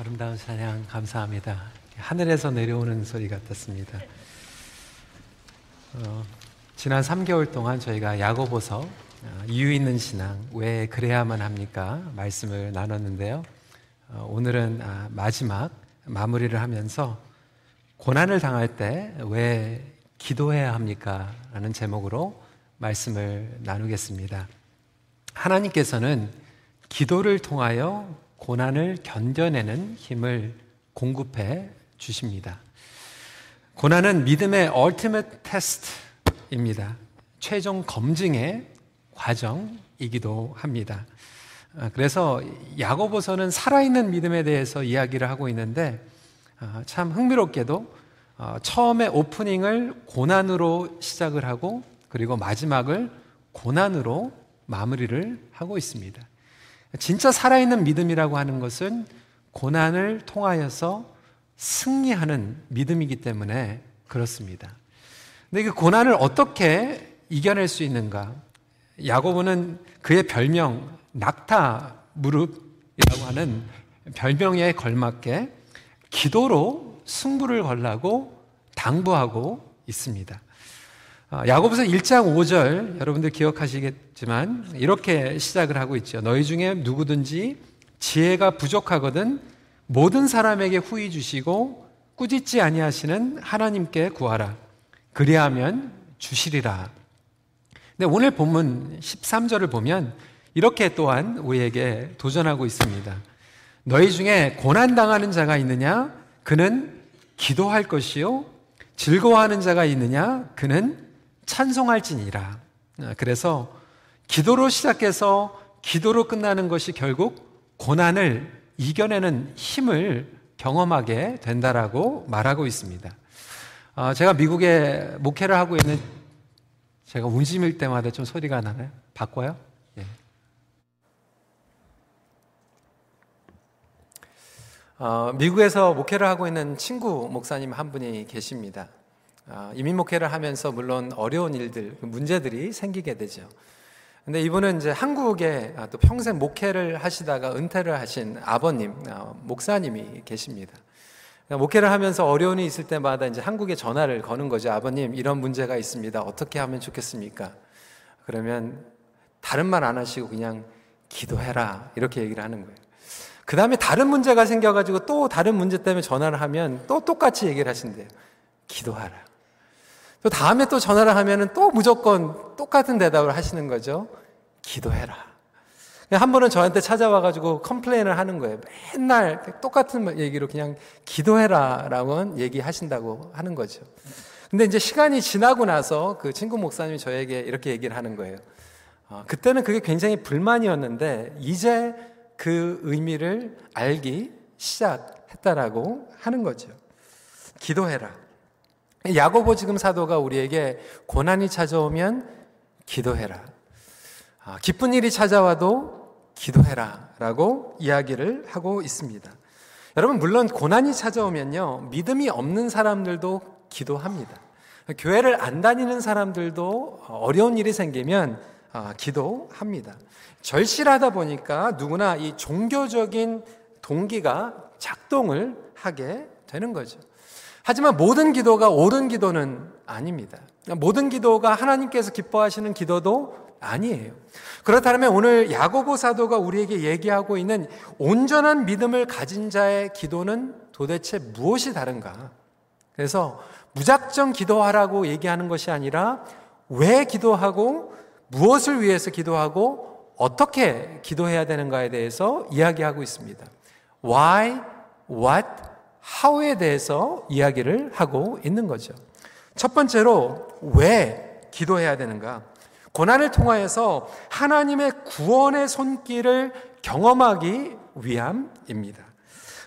아름다운 찬양 감사합니다. 하늘에서 내려오는 소리 같았습니다. 어, 지난 3개월 동안 저희가 야고보서 어, 이유 있는 신앙 왜 그래야만 합니까 말씀을 나눴는데요. 어, 오늘은 아, 마지막 마무리를 하면서 고난을 당할 때 왜 기도해야 합니까? 라는 제목으로 말씀을 나누겠습니다. 하나님께서는 기도를 통하여 고난을 견뎌내는 힘을 공급해 주십니다. 고난은 믿음의 ultimate test입니다. 최종 검증의 과정이기도 합니다. 아, 그래서 야고보서는 살아있는 믿음에 대해서 이야기를 하고 있는데 아, 참 흥미롭게도 어, 처음에 오프닝을 고난으로 시작을 하고 그리고 마지막을 고난으로 마무리를 하고 있습니다. 진짜 살아있는 믿음이라고 하는 것은 고난을 통하여서 승리하는 믿음이기 때문에 그렇습니다. 근데 그 고난을 어떻게 이겨낼 수 있는가? 야고보는 그의 별명 낙타 무릎이라고 하는 별명에 걸맞게 기도로 승부를 걸라고 당부하고 있습니다. 아, 야고보서 1장 5절 여러분들 기억하시겠지만 이렇게 시작을 하고 있죠. 너희 중에 누구든지 지혜가 부족하거든 모든 사람에게 후히 주시고 꾸짖지 아니하시는 하나님께 구하라. 그리하면 주시리라. 근데 오늘 본문 13절을 보면 이렇게 또한 우리에게 도전하고 있습니다. 너희 중에 고난 당하는 자가 있느냐? 그는 기도할 것이요. 즐거워하는 자가 있느냐? 그는 찬송할지니라. 그래서 기도로 시작해서 기도로 끝나는 것이 결국 고난을 이겨내는 힘을 경험하게 된다라고 말하고 있습니다. 어, 제가 미국에 목회를 하고 있는 제가 운심일 때마다 좀 소리가 나나요? 바꿔요? 예. 어, 미국에서 목회를 하고 있는 친구 목사님 한 분이 계십니다. 아, 이민 목회를 하면서 물론 어려운 일들, 그 문제들이 생기게 되죠. 근데 이분은 이제 한국에 아, 또 평생 목회를 하시다가 은퇴를 하신 아버님, 아, 목사님이 계십니다. 그러니까 목회를 하면서 어려움이 있을 때마다 이제 한국에 전화를 거는 거죠. 아버님, 이런 문제가 있습니다. 어떻게 하면 좋겠습니까? 그러면 다른 말 안 하시고 그냥 기도해라. 이렇게 얘기를 하는 거예요. 그 다음에 다른 문제가 생겨가지고 또 다른 문제 때문에 전화를 하면 또 똑같이 얘기를 하신대요. 기도하라. 또 다음에 또 전화를 하면은 또 무조건 똑같은 대답을 하시는 거죠. 기도해라. 한 번은 저한테 찾아와가지고 컴플레인을 하는 거예요. 맨날 똑같은 얘기로 그냥 기도해라 라고 얘기하신다고 하는 거죠. 근데 이제 시간이 지나고 나서 그 친구 목사님이 저에게 이렇게 얘기를 하는 거예요. 어, 그때는 그게 굉장히 불만이었는데 이제 그 의미를 알기 시작했다라고 하는 거죠. 기도해라. 야고보 지금 사도가 우리에게 고난이 찾아오면 기도해라. 아, 기쁜 일이 찾아와도 기도해라. 라고 이야기를 하고 있습니다. 여러분, 물론 고난이 찾아오면요, 믿음이 없는 사람들도 기도합니다. 교회를 안 다니는 사람들도 어려운 일이 생기면 아, 기도합니다. 절실하다 보니까 누구나 이 종교적인 동기가 작동을 하게 되는 거죠. 하지만 모든 기도가 옳은 기도는 아닙니다. 모든 기도가 하나님께서 기뻐하시는 기도도 아니에요. 그렇다면 오늘 야고보 사도가 우리에게 얘기하고 있는 온전한 믿음을 가진 자의 기도는 도대체 무엇이 다른가? 그래서 무작정 기도하라고 얘기하는 것이 아니라 왜 기도하고 무엇을 위해서 기도하고 어떻게 기도해야 되는가에 대해서 이야기하고 있습니다. Why, what, how에 대해서 이야기를 하고 있는 거죠. 첫 번째로 왜 기도해야 되는가? 고난을 통하여서 하나님의 구원의 손길을 경험하기 위함입니다.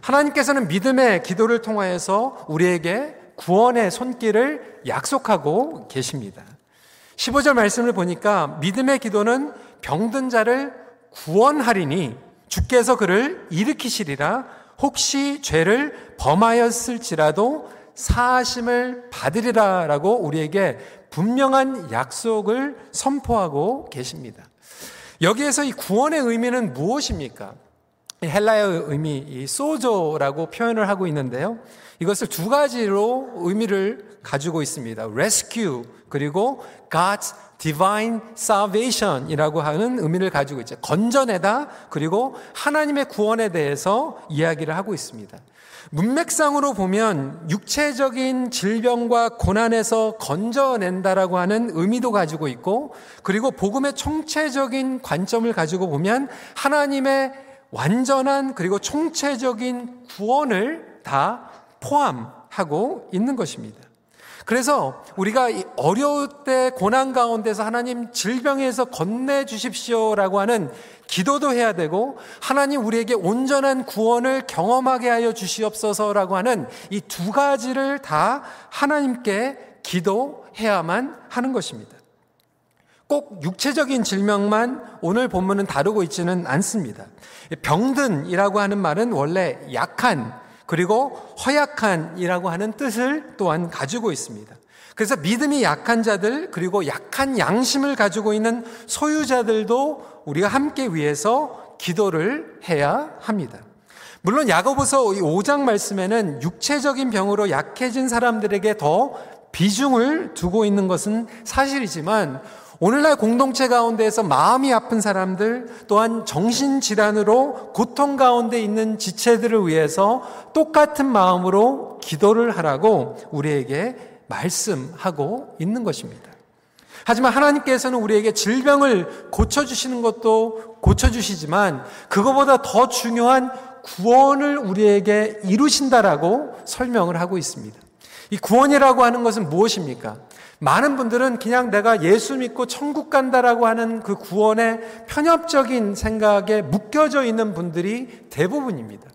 하나님께서는 믿음의 기도를 통하여서 우리에게 구원의 손길을 약속하고 계십니다. 15절 말씀을 보니까 믿음의 기도는 병든 자를 구원하리니 주께서 그를 일으키시리라 혹시 죄를 범하였을지라도 사하심을 받으리라 라고 우리에게 분명한 약속을 선포하고 계십니다. 여기에서 이 구원의 의미는 무엇입니까? 헬라의 의미 이 소조라고 표현을 하고 있는데요. 이것을 두 가지로 의미를 가지고 있습니다. rescue 그리고 God's divine salvation이라고 하는 의미를 가지고 있죠. 건져내다 그리고 하나님의 구원에 대해서 이야기를 하고 있습니다. 문맥상으로 보면 육체적인 질병과 고난에서 건져낸다라고 하는 의미도 가지고 있고 그리고 복음의 총체적인 관점을 가지고 보면 하나님의 완전한 그리고 총체적인 구원을 다 포함하고 있는 것입니다. 그래서 우리가 어려울 때 고난 가운데서 하나님 질병에서 건네 주십시오라고 하는 기도도 해야 되고 하나님 우리에게 온전한 구원을 경험하게 하여 주시옵소서라고 하는 이 두 가지를 다 하나님께 기도해야만 하는 것입니다. 꼭 육체적인 질병만 오늘 본문은 다루고 있지는 않습니다. 병든이라고 하는 말은 원래 약한 그리고 허약한이라고 하는 뜻을 또한 가지고 있습니다. 그래서 믿음이 약한 자들 그리고 약한 양심을 가지고 있는 소유자들도 우리가 함께 위해서 기도를 해야 합니다. 물론 야고보서 5장 말씀에는 육체적인 병으로 약해진 사람들에게 더 비중을 두고 있는 것은 사실이지만 오늘날 공동체 가운데에서 마음이 아픈 사람들 또한 정신질환으로 고통 가운데 있는 지체들을 위해서 똑같은 마음으로 기도를 하라고 우리에게 말씀하고 있는 것입니다. 하지만 하나님께서는 우리에게 질병을 고쳐주시는 것도 고쳐주시지만 그거보다 더 중요한 구원을 우리에게 이루신다라고 설명을 하고 있습니다. 이 구원이라고 하는 것은 무엇입니까? 많은 분들은 그냥 내가 예수 믿고 천국 간다라고 하는 그 구원의 편협적인 생각에 묶여져 있는 분들이 대부분입니다.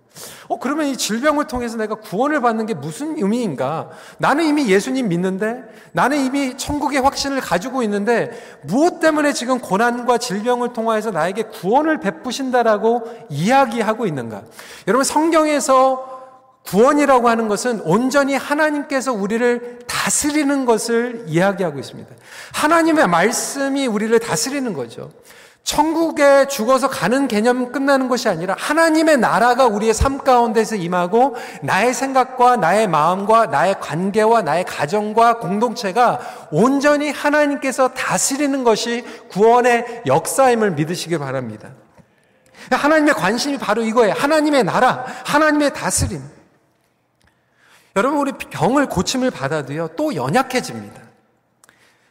어, 그러면 이 질병을 통해서 내가 구원을 받는 게 무슨 의미인가? 나는 이미 예수님 믿는데, 나는 이미 천국의 확신을 가지고 있는데, 무엇 때문에 지금 고난과 질병을 통하여서 나에게 구원을 베푸신다라고 이야기하고 있는가? 여러분, 성경에서 구원이라고 하는 것은 온전히 하나님께서 우리를 다스리는 것을 이야기하고 있습니다. 하나님의 말씀이 우리를 다스리는 거죠. 천국에 죽어서 가는 개념 끝나는 것이 아니라 하나님의 나라가 우리의 삶 가운데서 임하고 나의 생각과 나의 마음과 나의 관계와 나의 가정과 공동체가 온전히 하나님께서 다스리는 것이 구원의 역사임을 믿으시기 바랍니다. 하나님의 관심이 바로 이거예요. 하나님의 나라, 하나님의 다스림. 여러분 우리 병을 고침을 받아도요 또 연약해집니다.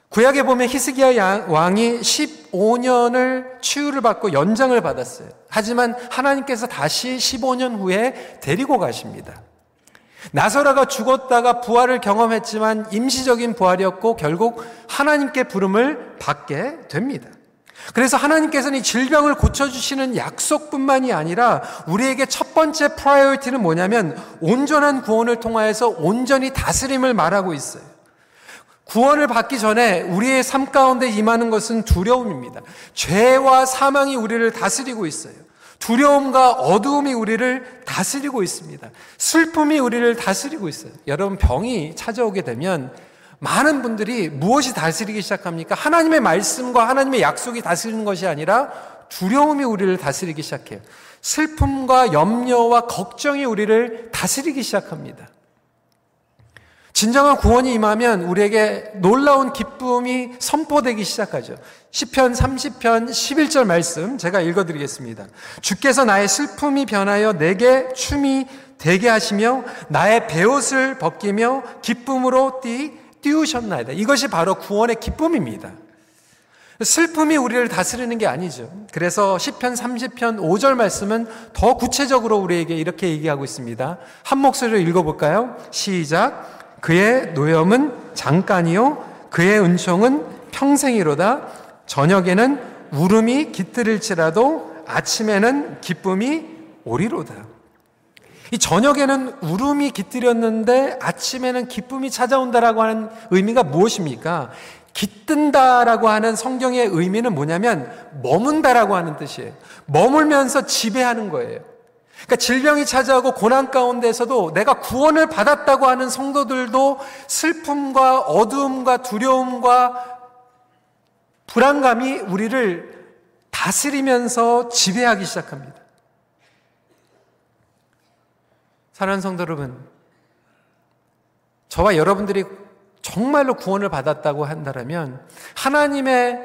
구약에 보면 히스기야 왕이 15년을 치유를 받고 연장을 받았어요. 하지만 하나님께서 다시 15년 후에 데리고 가십니다. 나서라가 죽었다가 부활을 경험했지만 임시적인 부활이었고 결국 하나님께 부름을 받게 됩니다. 그래서 하나님께서는 이 질병을 고쳐주시는 약속뿐만이 아니라 우리에게 첫 번째 프라이어티는 뭐냐면 온전한 구원을 통하여서 온전히 다스림을 말하고 있어요. 구원을 받기 전에 우리의 삶 가운데 임하는 것은 두려움입니다. 죄와 사망이 우리를 다스리고 있어요. 두려움과 어두움이 우리를 다스리고 있습니다. 슬픔이 우리를 다스리고 있어요. 여러분 병이 찾아오게 되면 많은 분들이 무엇이 다스리기 시작합니까? 하나님의 말씀과 하나님의 약속이 다스리는 것이 아니라 두려움이 우리를 다스리기 시작해요. 슬픔과 염려와 걱정이 우리를 다스리기 시작합니다. 진정한 구원이 임하면 우리에게 놀라운 기쁨이 선포되기 시작하죠. 10편 30편 11절 말씀 제가 읽어 드리겠습니다. 주께서 나의 슬픔이 변하여 내게 춤이 되게 하시며 나의 배옷을 벗기며 기쁨으로 띠 띄우셨나이다. 이것이 바로 구원의 기쁨입니다. 슬픔이 우리를 다스리는 게 아니죠. 그래서 10편 30편 5절 말씀은 더 구체적으로 우리에게 이렇게 얘기하고 있습니다. 한 목소리로 읽어볼까요? 시작. 그의 노염은 잠깐이요. 그의 은총은 평생이로다. 저녁에는 울음이 깃들일지라도 아침에는 기쁨이 오리로다. 이 저녁에는 울음이 깃들였는데 아침에는 기쁨이 찾아온다라고 하는 의미가 무엇입니까? 깃든다라고 하는 성경의 의미는 뭐냐면 머문다라고 하는 뜻이에요. 머물면서 지배하는 거예요. 그러니까 질병이 찾아오고 고난 가운데서도 내가 구원을 받았다고 하는 성도들도 슬픔과 어두움과 두려움과 불안감이 우리를 다스리면서 지배하기 시작합니다. 사랑하는 성도 여러분, 저와 여러분들이 정말로 구원을 받았다고 한다면 하나님의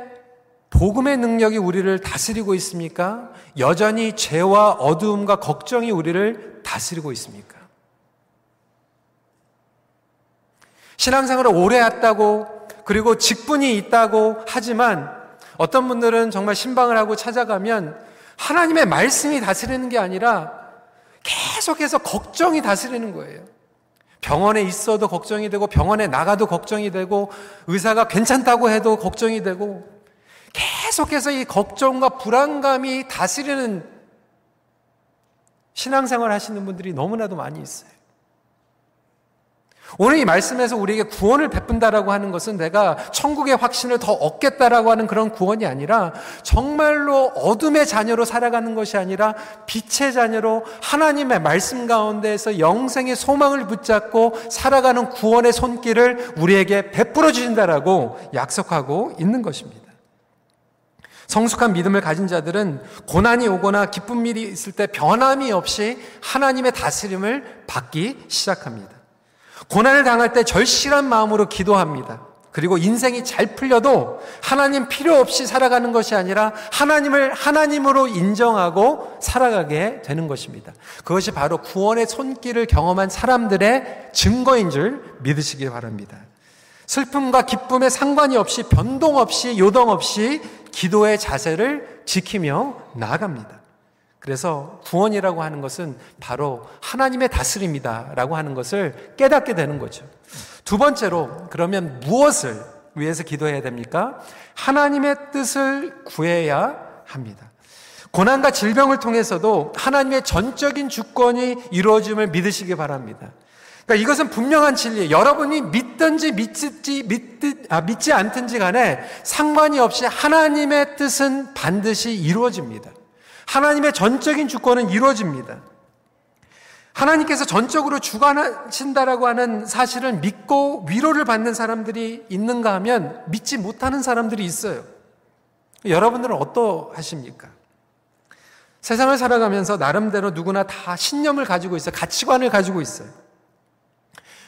복음의 능력이 우리를 다스리고 있습니까? 여전히 죄와 어두움과 걱정이 우리를 다스리고 있습니까? 신앙생활을 오래 했다고 그리고 직분이 있다고 하지만 어떤 분들은 정말 신방을 하고 찾아가면 하나님의 말씀이 다스리는 게 아니라 계속해서 걱정이 다스리는 거예요. 병원에 있어도 걱정이 되고 병원에 나가도 걱정이 되고 의사가 괜찮다고 해도 걱정이 되고 계속해서 이 걱정과 불안감이 다스리는 신앙생활 하시는 분들이 너무나도 많이 있어요. 오늘 이 말씀에서 우리에게 구원을 베푼다라고 하는 것은 내가 천국의 확신을 더 얻겠다라고 하는 그런 구원이 아니라 정말로 어둠의 자녀로 살아가는 것이 아니라 빛의 자녀로 하나님의 말씀 가운데에서 영생의 소망을 붙잡고 살아가는 구원의 손길을 우리에게 베풀어 주신다라고 약속하고 있는 것입니다. 성숙한 믿음을 가진 자들은 고난이 오거나 기쁜 일이 있을 때 변함이 없이 하나님의 다스림을 받기 시작합니다. 고난을 당할 때 절실한 마음으로 기도합니다. 그리고 인생이 잘 풀려도 하나님 필요 없이 살아가는 것이 아니라 하나님을 하나님으로 인정하고 살아가게 되는 것입니다. 그것이 바로 구원의 손길을 경험한 사람들의 증거인 줄 믿으시기 바랍니다. 슬픔과 기쁨에 상관이 없이 변동 없이 요동 없이 기도의 자세를 지키며 나아갑니다. 그래서 구원이라고 하는 것은 바로 하나님의 다스림이다라고 하는 것을 깨닫게 되는 거죠. 두 번째로 그러면 무엇을 위해서 기도해야 됩니까? 하나님의 뜻을 구해야 합니다. 고난과 질병을 통해서도 하나님의 전적인 주권이 이루어짐을 믿으시기 바랍니다. 그러니까 이것은 분명한 진리. 여러분이 믿든지 믿지, 믿지, 아, 믿지 않든지 간에 상관이 없이 하나님의 뜻은 반드시 이루어집니다. 하나님의 전적인 주권은 이루어집니다. 하나님께서 전적으로 주관하신다라고 하는 사실을 믿고 위로를 받는 사람들이 있는가 하면 믿지 못하는 사람들이 있어요. 여러분들은 어떠하십니까? 세상을 살아가면서 나름대로 누구나 다 신념을 가지고 있어요. 가치관을 가지고 있어요.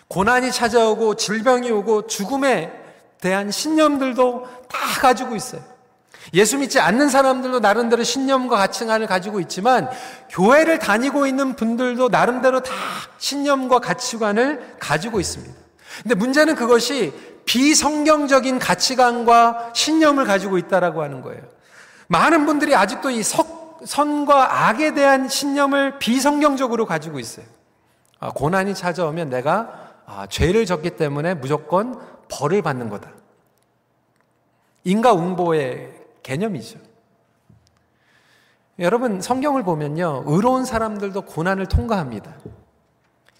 고난이 찾아오고 질병이 오고 죽음에 대한 신념들도 다 가지고 있어요. 예수 믿지 않는 사람들도 나름대로 신념과 가치관을 가지고 있지만 교회를 다니고 있는 분들도 나름대로 다 신념과 가치관을 가지고 있습니다. 근데 문제는 그것이 비성경적인 가치관과 신념을 가지고 있다라고 하는 거예요. 많은 분들이 아직도 이 석, 선과 악에 대한 신념을 비성경적으로 가지고 있어요. 아, 고난이 찾아오면 내가 아, 죄를 졌기 때문에 무조건 벌을 받는 거다. 인과응보의 개념이죠. 여러분 성경을 보면요. 의로운 사람들도 고난을 통과합니다.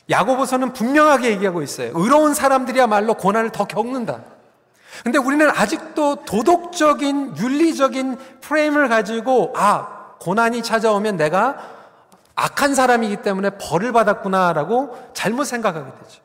야고보서는 분명하게 얘기하고 있어요. 의로운 사람들이야말로 고난을 더 겪는다. 근데 우리는 아직도 도덕적인 윤리적인 프레임을 가지고 아, 고난이 찾아오면 내가 악한 사람이기 때문에 벌을 받았구나라고 잘못 생각하게 되죠.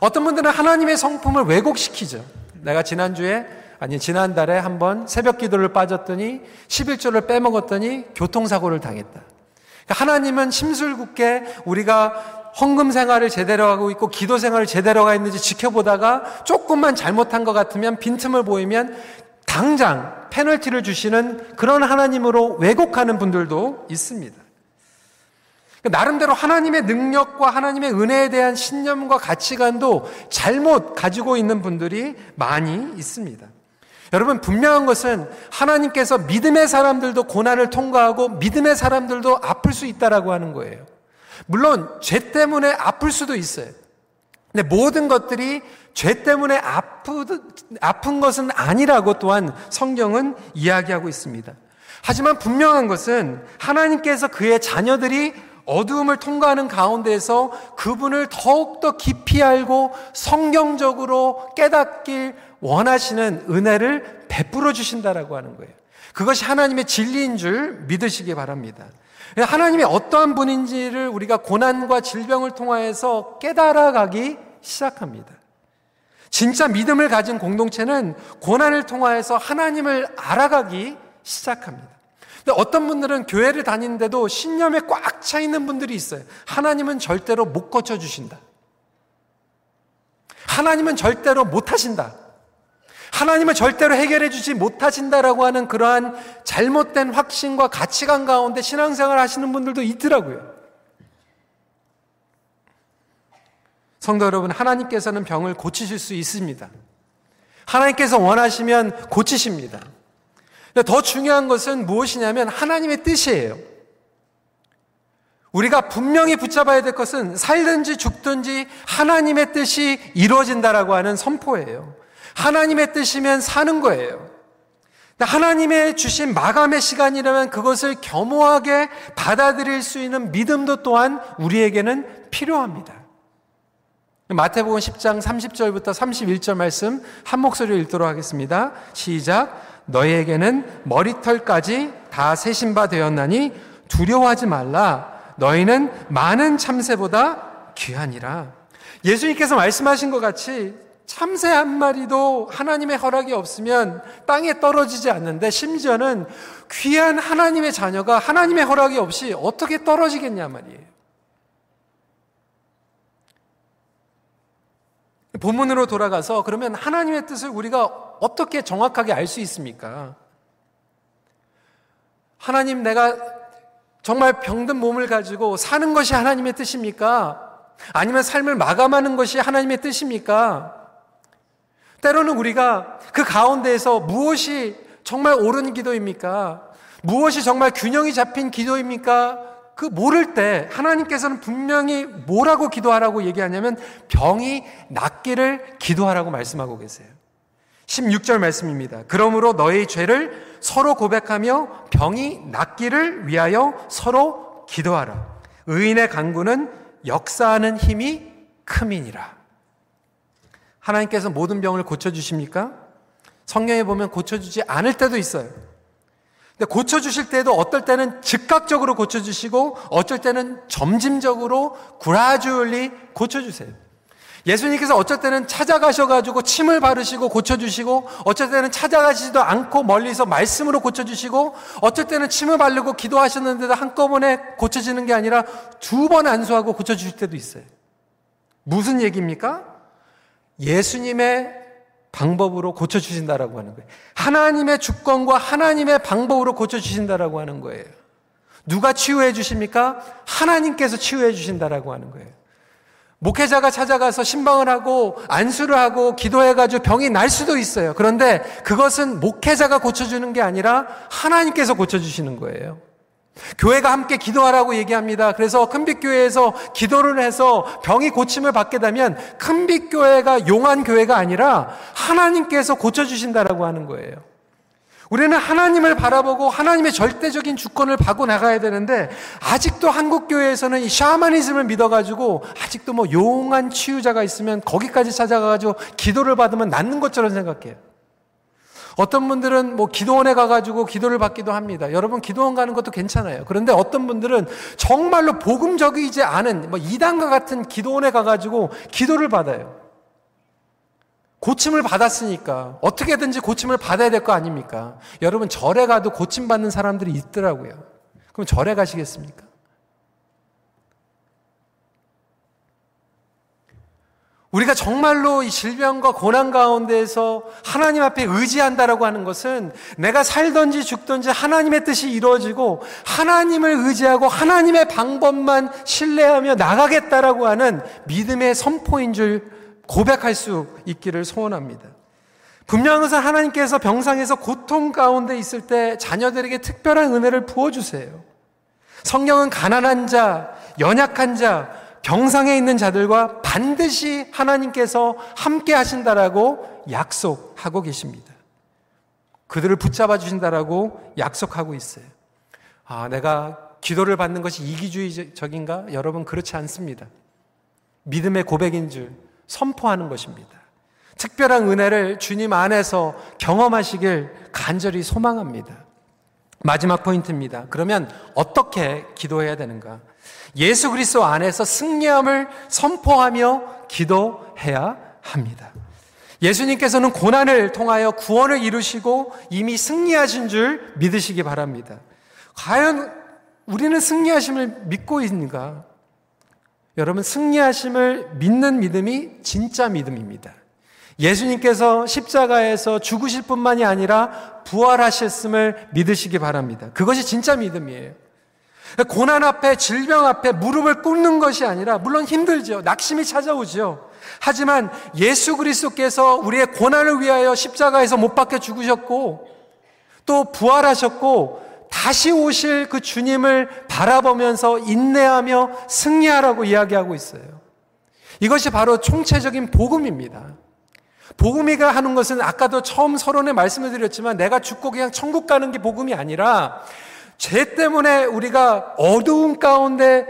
어떤 분들은 하나님의 성품을 왜곡시키죠. 내가 지난주에 아니 지난달에 한번 새벽 기도를 빠졌더니 11조를 빼먹었더니 교통사고를 당했다. 그러니까 하나님은 심술궂게 우리가 헌금 생활을 제대로 하고 있고 기도 생활을 제대로 하고 있는지 지켜보다가 조금만 잘못한 것 같으면 빈틈을 보이면 당장 페널티를 주시는 그런 하나님으로 왜곡하는 분들도 있습니다. 그러니까 나름대로 하나님의 능력과 하나님의 은혜에 대한 신념과 가치관도 잘못 가지고 있는 분들이 많이 있습니다. 여러분 분명한 것은 하나님께서 믿음의 사람들도 고난을 통과하고 믿음의 사람들도 아플 수 있다라고 하는 거예요. 물론 죄 때문에 아플 수도 있어요. 근데 모든 것들이 죄 때문에 아프, 아픈 것은 아니라고 또한 성경은 이야기하고 있습니다. 하지만 분명한 것은 하나님께서 그의 자녀들이 어두움을 통과하는 가운데에서 그분을 더욱더 깊이 알고 성경적으로 깨닫길 원하시는 은혜를 베풀어 주신다라고 하는 거예요. 그것이 하나님의 진리인 줄 믿으시기 바랍니다. 하나님이 어떠한 분인지를 우리가 고난과 질병을 통하여서 깨달아가기 시작합니다. 진짜 믿음을 가진 공동체는 고난을 통하여서 하나님을 알아가기 시작합니다. 근데 어떤 분들은 교회를 다니는데도 신념에 꽉 차 있는 분들이 있어요. 하나님은 절대로 못 고쳐주신다. 하나님은 절대로 못 하신다. 하나님은 절대로 해결해 주지 못하신다라고 하는 그러한 잘못된 확신과 가치관 가운데 신앙생활 하시는 분들도 있더라고요. 성도 여러분, 하나님께서는 병을 고치실 수 있습니다. 하나님께서 원하시면 고치십니다. 더 중요한 것은 무엇이냐면 하나님의 뜻이에요. 우리가 분명히 붙잡아야 될 것은 살든지 죽든지 하나님의 뜻이 이루어진다라고 하는 선포예요. 하나님의 뜻이면 사는 거예요. 하나님의 주신 마감의 시간이라면 그것을 겸허하게 받아들일 수 있는 믿음도 또한 우리에게는 필요합니다. 마태복음 10장 30절부터 31절 말씀 한 목소리로 읽도록 하겠습니다. 시작. 너희에게는 머리털까지 다 세신 바 되었나니 두려워하지 말라. 너희는 많은 참새보다 귀하니라. 예수님께서 말씀하신 것 같이 참새 한 마리도 하나님의 허락이 없으면 땅에 떨어지지 않는데 심지어는 귀한 하나님의 자녀가 하나님의 허락이 없이 어떻게 떨어지겠냐 말이에요. 본문으로 돌아가서 그러면 하나님의 뜻을 우리가 어떻게 정확하게 알 수 있습니까? 하나님 내가 정말 병든 몸을 가지고 사는 것이 하나님의 뜻입니까? 아니면 삶을 마감하는 것이 하나님의 뜻입니까? 때로는 우리가 그 가운데에서 무엇이 정말 옳은 기도입니까? 무엇이 정말 균형이 잡힌 기도입니까? 그 모를 때 하나님께서는 분명히 뭐라고 기도하라고 얘기하냐면 병이 낫기를 기도하라고 말씀하고 계세요. 16절 말씀입니다. 그러므로 너의 죄를 서로 고백하며 병이 낫기를 위하여 서로 기도하라. 의인의 강구는 역사하는 힘이 크민이라. 하나님께서 모든 병을 고쳐주십니까? 성경에 보면 고쳐주지 않을 때도 있어요. 근데 고쳐주실 때도 어떨 때는 즉각적으로 고쳐주시고 어쩔 때는 점진적으로 구라주얼리 고쳐주세요. 예수님께서 어쩔 때는 찾아가셔가지고 침을 바르시고 고쳐주시고 어쩔 때는 찾아가시지도 않고 멀리서 말씀으로 고쳐주시고 어쩔 때는 침을 바르고 기도하셨는데도 한꺼번에 고쳐지는 게 아니라 두 번 안수하고 고쳐주실 때도 있어요. 무슨 얘기입니까? 예수님의 방법으로 고쳐주신다라고 하는 거예요. 하나님의 주권과 하나님의 방법으로 고쳐주신다라고 하는 거예요. 누가 치유해 주십니까? 하나님께서 치유해 주신다라고 하는 거예요. 목회자가 찾아가서 신방을 하고 안수를 하고 기도해가지고 병이 날 수도 있어요. 그런데 그것은 목회자가 고쳐주는 게 아니라 하나님께서 고쳐주시는 거예요. 교회가 함께 기도하라고 얘기합니다. 그래서 큰빛교회에서 기도를 해서 병이 고침을 받게 되면 큰빛교회가 용한 교회가 아니라 하나님께서 고쳐주신다라고 하는 거예요. 우리는 하나님을 바라보고 하나님의 절대적인 주권을 받고 나가야 되는데 아직도 한국 교회에서는 이 샤머니즘을 믿어가지고 아직도 뭐 용한 치유자가 있으면 거기까지 찾아가가지고 기도를 받으면 낫는 것처럼 생각해요. 어떤 분들은 뭐 기도원에 가가지고 기도를 받기도 합니다. 여러분 기도원 가는 것도 괜찮아요. 그런데 어떤 분들은 정말로 복음적이지 않은 뭐 이단과 같은 기도원에 가가지고 기도를 받아요. 고침을 받았으니까 어떻게든지 고침을 받아야 될 거 아닙니까? 여러분 절에 가도 고침 받는 사람들이 있더라고요. 그럼 절에 가시겠습니까? 우리가 정말로 이 질병과 고난 가운데에서 하나님 앞에 의지한다라고 하는 것은 내가 살든지 죽든지 하나님의 뜻이 이루어지고 하나님을 의지하고 하나님의 방법만 신뢰하며 나가겠다라고 하는 믿음의 선포인 줄 고백할 수 있기를 소원합니다. 분명한 것은 하나님께서 병상에서 고통 가운데 있을 때 자녀들에게 특별한 은혜를 부어주세요. 성경은 가난한 자, 연약한 자, 병상에 있는 자들과 반드시 하나님께서 함께 하신다라고 약속하고 계십니다. 그들을 붙잡아 주신다라고 약속하고 있어요. 아, 내가 기도를 받는 것이 이기주의적인가? 여러분, 그렇지 않습니다. 믿음의 고백인 줄 선포하는 것입니다. 특별한 은혜를 주님 안에서 경험하시길 간절히 소망합니다. 마지막 포인트입니다. 그러면 어떻게 기도해야 되는가? 예수 그리스도 안에서 승리함을 선포하며 기도해야 합니다. 예수님께서는 고난을 통하여 구원을 이루시고 이미 승리하신 줄 믿으시기 바랍니다. 과연 우리는 승리하심을 믿고 있는가? 여러분, 승리하심을 믿는 믿음이 진짜 믿음입니다. 예수님께서 십자가에서 죽으실 뿐만이 아니라 부활하셨음을 믿으시기 바랍니다. 그것이 진짜 믿음이에요. 고난 앞에, 질병 앞에 무릎을 꿇는 것이 아니라, 물론 힘들죠. 낙심이 찾아오죠. 하지만 예수 그리스도께서 우리의 고난을 위하여 십자가에서 못 박혀 죽으셨고, 또 부활하셨고, 다시 오실 그 주님을 바라보면서 인내하며 승리하라고 이야기하고 있어요. 이것이 바로 총체적인 복음입니다. 복음이가 하는 것은 아까도 처음 서론에 말씀을 드렸지만 내가 죽고 그냥 천국 가는 게 복음이 아니라 죄 때문에 우리가 어두운 가운데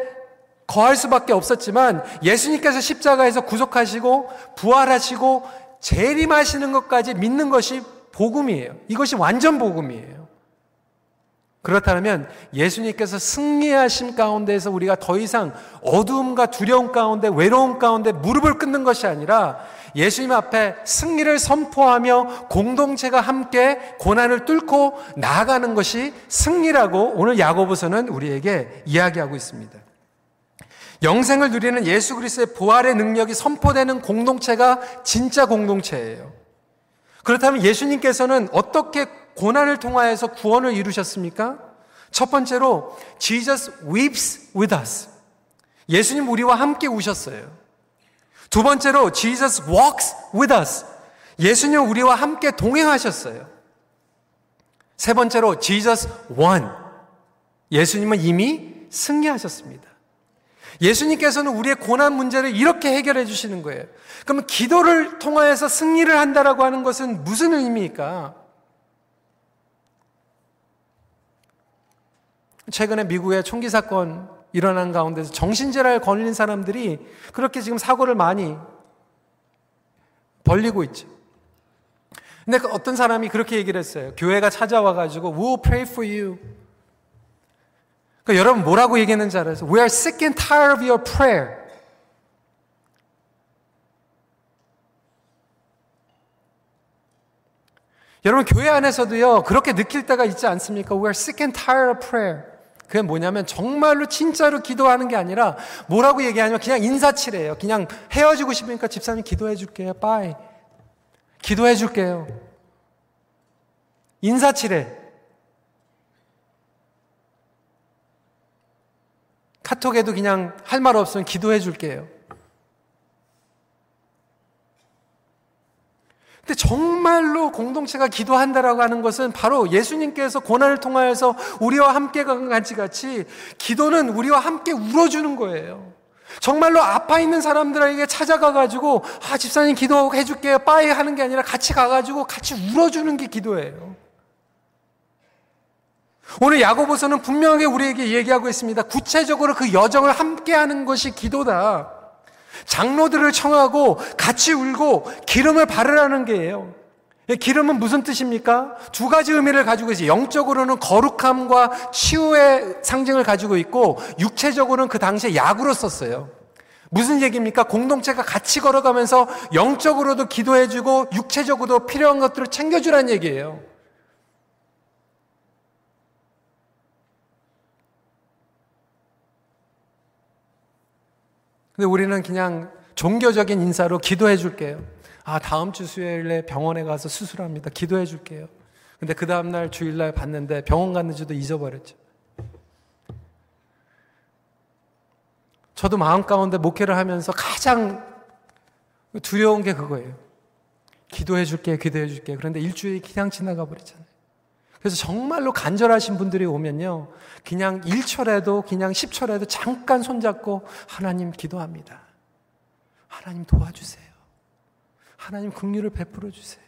거할 수밖에 없었지만 예수님께서 십자가에서 구속하시고 부활하시고 재림하시는 것까지 믿는 것이 복음이에요. 이것이 완전 복음이에요. 그렇다면 예수님께서 승리하신 가운데에서 우리가 더 이상 어두움과 두려움 가운데 외로움 가운데 무릎을 꿇는 것이 아니라 예수님 앞에 승리를 선포하며 공동체가 함께 고난을 뚫고 나아가는 것이 승리라고 오늘 야고보서는 우리에게 이야기하고 있습니다. 영생을 누리는 예수 그리스도의 부활의 능력이 선포되는 공동체가 진짜 공동체예요. 그렇다면 예수님께서는 어떻게 고난을 통하여서 구원을 이루셨습니까? 첫 번째로 Jesus weeps with us. 예수님 우리와 함께 우셨어요. 두 번째로 Jesus walks with us. 예수님 우리와 함께 동행하셨어요. 세 번째로 Jesus won. 예수님은 이미 승리하셨습니다. 예수님께서는 우리의 고난 문제를 이렇게 해결해 주시는 거예요. 그러면 기도를 통하여서 승리를 한다라고 하는 것은 무슨 의미입니까? 최근에 미국의 총기 사건 일어난 가운데서 정신질환에 걸린 사람들이 그렇게 지금 사고를 많이 벌리고 있죠. 근데 그 어떤 사람이 그렇게 얘기를 했어요. 교회가 찾아와가지고, we'll pray for you. 그러니까 여러분 뭐라고 얘기했는지 알아요? We are sick and tired of your prayer. 여러분 교회 안에서도요 그렇게 느낄 때가 있지 않습니까? We are sick and tired of prayer. 그게 뭐냐면 정말로 진짜로 기도하는 게 아니라 뭐라고 얘기하냐면 그냥 인사치레예요. 그냥 헤어지고 싶으니까 집사님 기도해 줄게요. 빠이. 기도해 줄게요. 인사치레. 카톡에도 그냥 할 말 없으면 기도해 줄게요. 근데 정말로 공동체가 기도한다라고 하는 것은 바로 예수님께서 고난을 통하여서 우리와 함께 간 같이 기도는 우리와 함께 울어주는 거예요. 정말로 아파 있는 사람들에게 찾아가 가지고 아 집사님 기도해 줄게요. 빠이 하는 게 아니라 같이 가 가지고 같이 울어주는 게 기도예요. 오늘 야고보서는 분명하게 우리에게 얘기하고 있습니다. 구체적으로 그 여정을 함께 하는 것이 기도다. 장로들을 청하고 같이 울고 기름을 바르라는 게예요. 기름은 무슨 뜻입니까? 두 가지 의미를 가지고 있어요. 영적으로는 거룩함과 치유의 상징을 가지고 있고 육체적으로는 그 당시에 약으로 썼어요. 무슨 얘기입니까? 공동체가 같이 걸어가면서 영적으로도 기도해주고 육체적으로도 필요한 것들을 챙겨주라는 얘기예요. 근데 우리는 그냥 종교적인 인사로 기도해 줄게요. 아, 다음 주 수요일에 병원에 가서 수술합니다. 기도해 줄게요. 근데 그 다음날 주일날 봤는데 병원 갔는지도 잊어버렸죠. 저도 마음 가운데 목회를 하면서 가장 두려운 게 그거예요. 기도해 줄게, 기도해 줄게. 그런데 일주일이 그냥 지나가 버리잖아요. 그래서 정말로 간절하신 분들이 오면요. 그냥 1초라도, 그냥 10초라도 잠깐 손잡고 하나님 기도합니다. 하나님 도와주세요. 하나님 긍휼을 베풀어 주세요.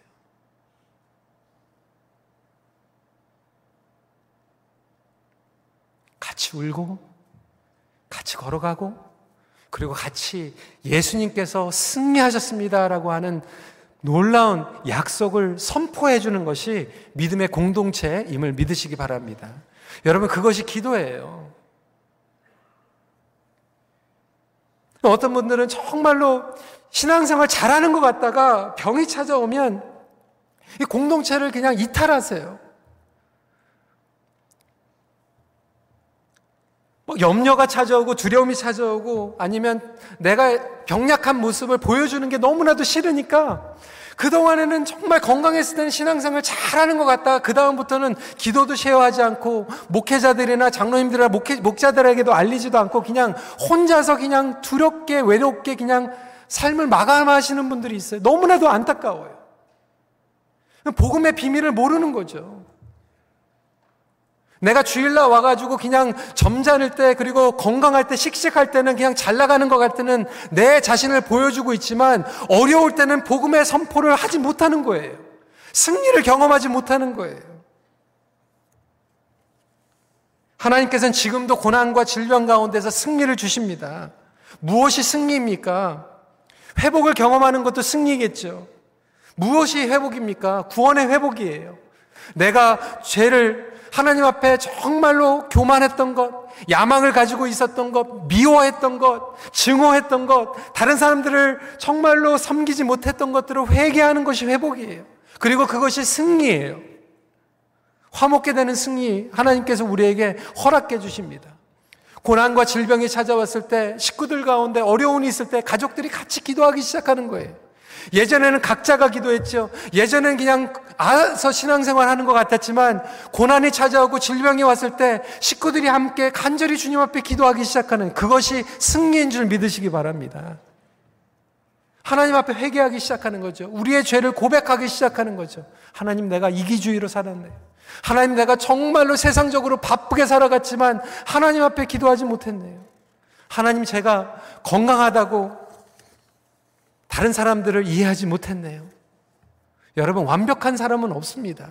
같이 울고, 같이 걸어가고, 그리고 같이 예수님께서 승리하셨습니다라고 하는 놀라운 약속을 선포해 주는 것이 믿음의 공동체임을 믿으시기 바랍니다. 여러분, 그것이 기도예요. 어떤 분들은 정말로 신앙생활 잘하는 것 같다가 병이 찾아오면 이 공동체를 그냥 이탈하세요. 염려가 찾아오고 두려움이 찾아오고 아니면 내가 병약한 모습을 보여주는 게 너무나도 싫으니까 그동안에는 정말 건강했을 때는 신앙생활 잘하는 것 같다. 그다음부터는 기도도 쉐어하지 않고 목회자들이나 장로님들이나 목회, 목자들에게도 알리지도 않고 그냥 혼자서 그냥 두렵게 외롭게 그냥 삶을 마감하시는 분들이 있어요. 너무나도 안타까워요. 복음의 비밀을 모르는 거죠. 내가 주일날 와가지고 그냥 점잖을 때 그리고 건강할 때 씩씩할 때는 그냥 잘 나가는 것 같으면 내 자신을 보여주고 있지만 어려울 때는 복음의 선포를 하지 못하는 거예요. 승리를 경험하지 못하는 거예요. 하나님께서는 지금도 고난과 질병 가운데서 승리를 주십니다. 무엇이 승리입니까? 회복을 경험하는 것도 승리겠죠. 무엇이 회복입니까? 구원의 회복이에요. 내가 죄를 하나님 앞에 정말로 교만했던 것, 야망을 가지고 있었던 것, 미워했던 것, 증오했던 것, 다른 사람들을 정말로 섬기지 못했던 것들을 회개하는 것이 회복이에요. 그리고 그것이 승리예요. 화목게 되는 승리 하나님께서 우리에게 허락해 주십니다. 고난과 질병이 찾아왔을 때 식구들 가운데 어려움이 있을 때 가족들이 같이 기도하기 시작하는 거예요. 예전에는 각자가 기도했죠. 예전에는 그냥 알아서 신앙생활 하는 것 같았지만 고난이 찾아오고 질병이 왔을 때 식구들이 함께 간절히 주님 앞에 기도하기 시작하는 그것이 승리인 줄 믿으시기 바랍니다. 하나님 앞에 회개하기 시작하는 거죠. 우리의 죄를 고백하기 시작하는 거죠. 하나님 내가 이기주의로 살았네. 하나님 내가 정말로 세상적으로 바쁘게 살아갔지만 하나님 앞에 기도하지 못했네요. 하나님 제가 건강하다고 다른 사람들을 이해하지 못했네요. 여러분, 완벽한 사람은 없습니다.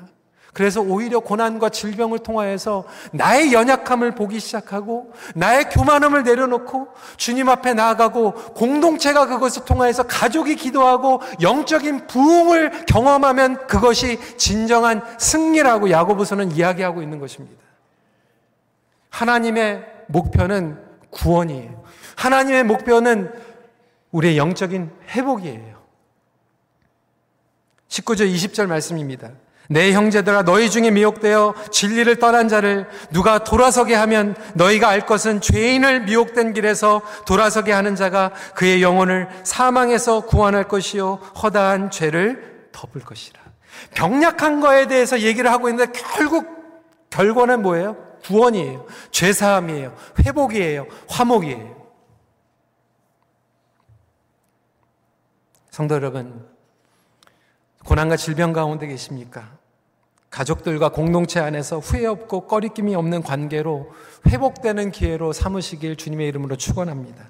그래서 오히려 고난과 질병을 통하여서 나의 연약함을 보기 시작하고 나의 교만함을 내려놓고 주님 앞에 나아가고 공동체가 그것을 통하여서 가족이 기도하고 영적인 부흥을 경험하면 그것이 진정한 승리라고 야고보서는 이야기하고 있는 것입니다. 하나님의 목표는 구원이에요. 하나님의 목표는 우리의 영적인 회복이에요. 19절 20절 말씀입니다. 내 형제들아 너희 중에 미혹되어 진리를 떠난 자를 누가 돌아서게 하면 너희가 알 것은 죄인을 미혹된 길에서 돌아서게 하는 자가 그의 영혼을 사망에서 구원할 것이요 허다한 죄를 덮을 것이라. 병약한 거에 대해서 얘기를 하고 있는데 결국 결과는 뭐예요? 구원이에요. 죄 사함이에요. 회복이에요. 화목이에요. 성도 여러분, 고난과 질병 가운데 계십니까? 가족들과 공동체 안에서 후회 없고 꺼리낌이 없는 관계로 회복되는 기회로 삼으시길 주님의 이름으로 축원합니다.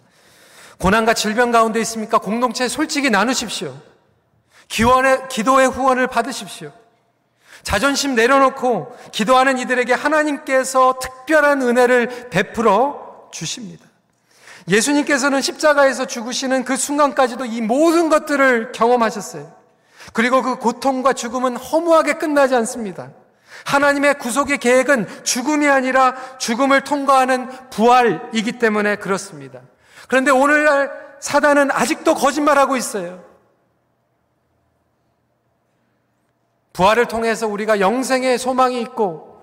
고난과 질병 가운데 있습니까? 공동체 솔직히 나누십시오. 기원의, 기도의 후원을 받으십시오. 자존심 내려놓고 기도하는 이들에게 하나님께서 특별한 은혜를 베풀어 주십니다. 예수님께서는 십자가에서 죽으시는 그 순간까지도 이 모든 것들을 경험하셨어요. 그리고 그 고통과 죽음은 허무하게 끝나지 않습니다. 하나님의 구속의 계획은 죽음이 아니라 죽음을 통과하는 부활이기 때문에 그렇습니다. 그런데 오늘날 사단은 아직도 거짓말하고 있어요. 부활을 통해서 우리가 영생의 소망이 있고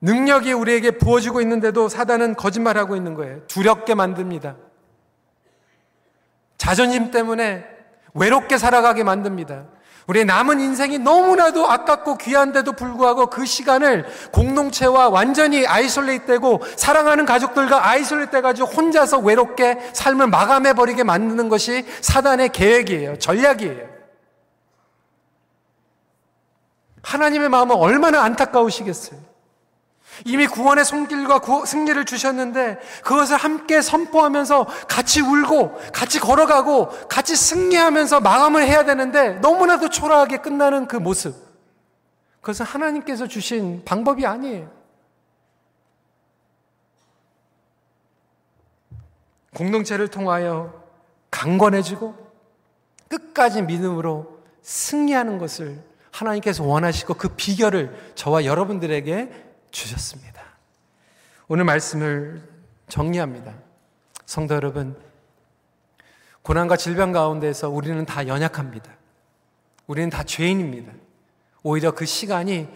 능력이 우리에게 부어지고 있는데도 사단은 거짓말하고 있는 거예요. 두렵게 만듭니다. 자존심 때문에 외롭게 살아가게 만듭니다. 우리의 남은 인생이 너무나도 아깝고 귀한데도 불구하고 그 시간을 공동체와 완전히 isolate 되고 사랑하는 가족들과 isolate 돼가지고 혼자서 외롭게 삶을 마감해버리게 만드는 것이 사단의 계획이에요. 전략이에요. 하나님의 마음은 얼마나 안타까우시겠어요. 이미 구원의 손길과 승리를 주셨는데 그것을 함께 선포하면서 같이 울고 같이 걸어가고 같이 승리하면서 마감을 해야 되는데 너무나도 초라하게 끝나는 그 모습. 그것은 하나님께서 주신 방법이 아니에요. 공동체를 통하여 강건해지고 끝까지 믿음으로 승리하는 것을 하나님께서 원하시고 그 비결을 저와 여러분들에게 주셨습니다. 오늘 말씀을 정리합니다. 성도 여러분, 고난과 질병 가운데서 우리는 다 연약합니다. 우리는 다 죄인입니다. 오히려 그 시간이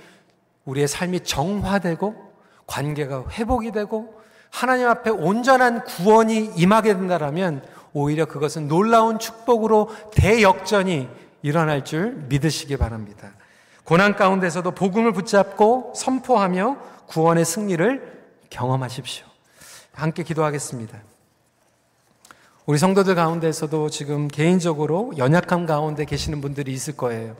우리의 삶이 정화되고 관계가 회복이 되고 하나님 앞에 온전한 구원이 임하게 된다면 오히려 그것은 놀라운 축복으로 대역전이 일어날 줄 믿으시기 바랍니다. 고난 가운데서도 복음을 붙잡고 선포하며 구원의 승리를 경험하십시오. 함께 기도하겠습니다. 우리 성도들 가운데서도 지금 개인적으로 연약함 가운데 계시는 분들이 있을 거예요.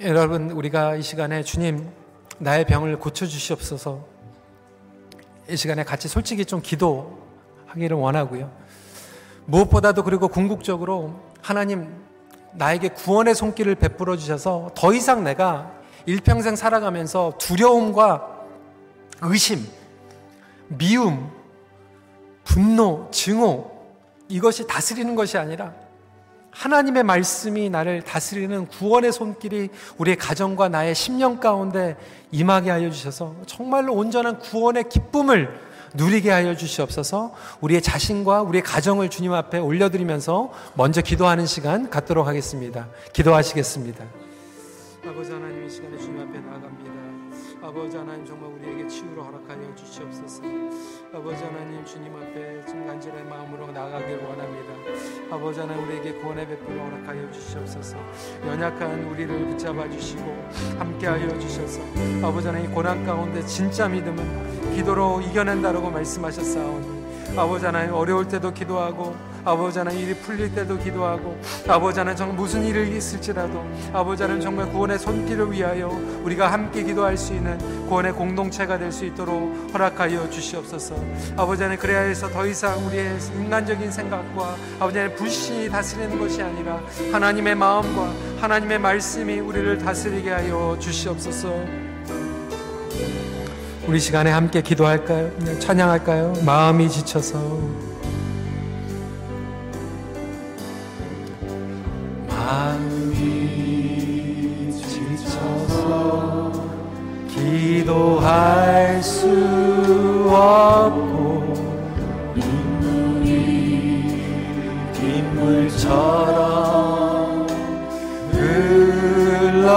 여러분, 우리가 이 시간에 주님, 나의 병을 고쳐주시옵소서. 이 시간에 같이 솔직히 좀 기도하기를 원하고요. 무엇보다도 그리고 궁극적으로 하나님, 나에게 구원의 손길을 베풀어 주셔서 더 이상 내가 일평생 살아가면서 두려움과 의심, 미움, 분노, 증오, 이것이 다스리는 것이 아니라 하나님의 말씀이 나를 다스리는 구원의 손길이 우리의 가정과 나의 심령 가운데 임하게 하여 주셔서 정말로 온전한 구원의 기쁨을 누리게 하여 주시옵소서 우리의 자신과 우리의 가정을 주님 앞에 올려드리면서 먼저 기도하는 시간 갖도록 하겠습니다. 기도하시겠습니다. 아버지 하나님 이 시간에 주님 앞에 나아갑니다. 아버지 하나님 정말 우리에게 치유를 허락하여 주시옵소서. 아버지 하나님 주님 앞에 좀 간절한 마음으로 나가길 원합니다. 아버지 하나님 우리에게 구원의 베풀을 허락하여 주시옵소서. 연약한 우리를 붙잡아 주시고 함께하여 주셔서 아버지 하나님 고난 가운데 진짜 믿음은 기도로 이겨낸다라고 말씀하셨사오니 아버지 하나님 어려울 때도 기도하고 아버지 하나님 일이 풀릴 때도 기도하고 아버지 하나님 정말 무슨 일이 있을지라도 아버지 하나님 정말 구원의 손길을 위하여 우리가 함께 기도할 수 있는 구원의 공동체가 될 수 있도록 허락하여 주시옵소서 아버지 하나님 그래야 해서 더 이상 우리의 인간적인 생각과 아버지 하나님 불신이 다스리는 것이 아니라 하나님의 마음과 하나님의 말씀이 우리를 다스리게 하여 주시옵소서 우리 시간에 함께 기도할까요? 찬양할까요? 마음이 지쳐서 기도할 수 없고 눈물이 빗물처럼 흘러내릴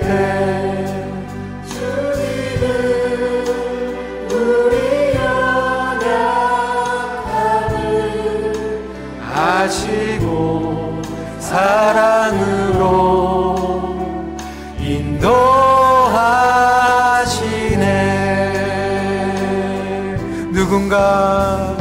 때 아시고 사랑으로 인도 누군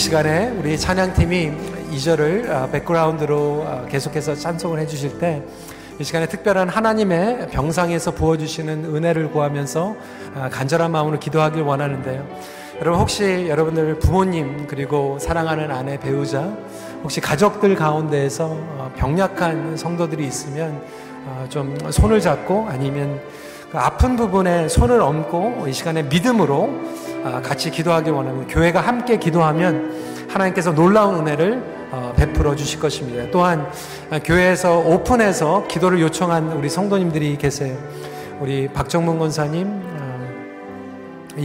시간에 우리 찬양팀이 2절을 백그라운드로 계속해서 찬송을 해주실 때 이 시간에 특별한 하나님의 병상에서 부어주시는 은혜를 구하면서 아, 간절한 마음으로 기도하길 원하는데요. 여러분 혹시 여러분들 부모님 그리고 사랑하는 아내 배우자 혹시 가족들 가운데에서 어, 병약한 성도들이 있으면 어, 좀 손을 잡고 아니면 그 아픈 부분에 손을 얹고 이 시간에 믿음으로 아, 같이 기도하길 원합니다. 교회가 함께 기도하면 하나님께서 놀라운 은혜를 어, 베풀어 주실 것입니다. 또한 교회에서 오픈해서 기도를 요청한 우리 성도님들이 계세요. 우리 박정문 권사님,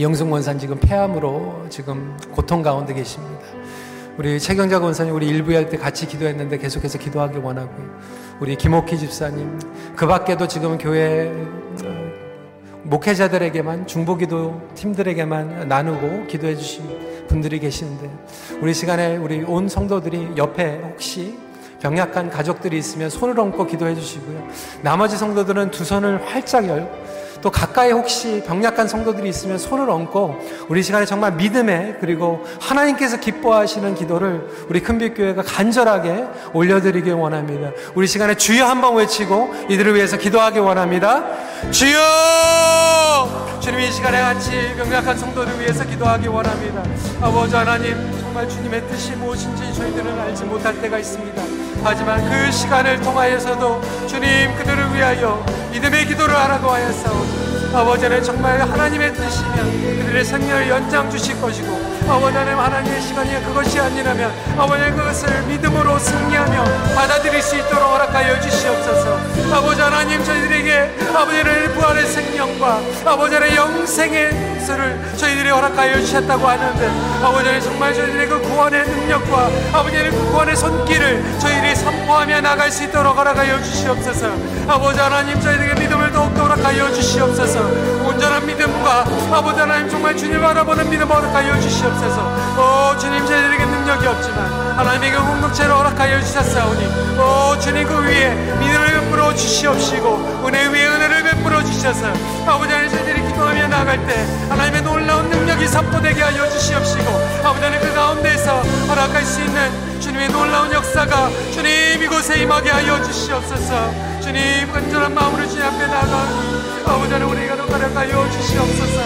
영승 권사님 지금 폐암으로 지금 고통 가운데 계십니다. 우리 최경자 권사님 우리 일부 할 때 같이 기도했는데 계속해서 기도하길 원하고요. 우리 김옥희 집사님 그 밖에도 지금 교회 목회자들에게만 중보기도 팀들에게만 나누고 기도해 주신 분들이 계시는데 우리 시간에 우리 온 성도들이 옆에 혹시 병약한 가족들이 있으면 손을 얹고 기도해 주시고요. 나머지 성도들은 두 손을 활짝 열고 또 가까이 혹시 병약한 성도들이 있으면 손을 얹고 우리 시간에 정말 믿음에 그리고 하나님께서 기뻐하시는 기도를 우리 큰빛교회가 간절하게 올려드리길 원합니다. 우리 시간에 주여 한번 외치고 이들을 위해서 기도하기 원합니다. 주여! 주님 이 시간에 같이 병약한 성도들 위해서 기도하기 원합니다. 아버지 하나님 정말 주님의 뜻이 무엇인지 저희들은 알지 못할 때가 있습니다. 하지만 그 시간을 통하여서도 주님 그들을 위하여 믿음의 기도를 하라고 하였사오니 아버지는 정말 하나님의 뜻이면 그들의 생명을 연장 주실 것이고 아버지 하나님 하나님의 시간이 그것이 아니라면 아버지 그것을 믿음으로 승리하며 받아들일 수 있도록 허락하여 주시옵소서. 아버지 하나님 저희들에게 아버지를 부활의 생명과 아버지의 영생의 저희들이 허락하여 주셨다고 하는데 아버지는 정말 저희들의 그 구원의 능력과 아버지의 그 구원의 손길을 저희들이 선포하며 나갈 수 있도록 허락하여 주시옵소서. 아버지 하나님 저희들에게 믿음을 더욱더 허락하여 주시옵소서. 온전한 믿음과 아버지 하나님 정말 주님 바라보는 믿음 허락하여 주시옵소서. 오 주님 저희들에게 능력이 없지만 하나님의 그 공동체를 허락하여 주셨사오니 오 주님 그 위에 믿음을 베풀어 주시옵시고 은혜 위에 은혜를 베풀어 주셔서 아버지 하나님 저희들이 기도하며 나갈 때 하나님의 놀라운 능력이 선포되게 하여 주시옵시고 아버지 하나님 그 가운데에서 허락할 수 있는 주님의 놀라운 역사가 주님 이곳에 임하게 하여 주시옵소서. 주님 간절한 마음으로 주님 앞에 나가 아버지 하나님 우리가 더 허락하여 주시옵소서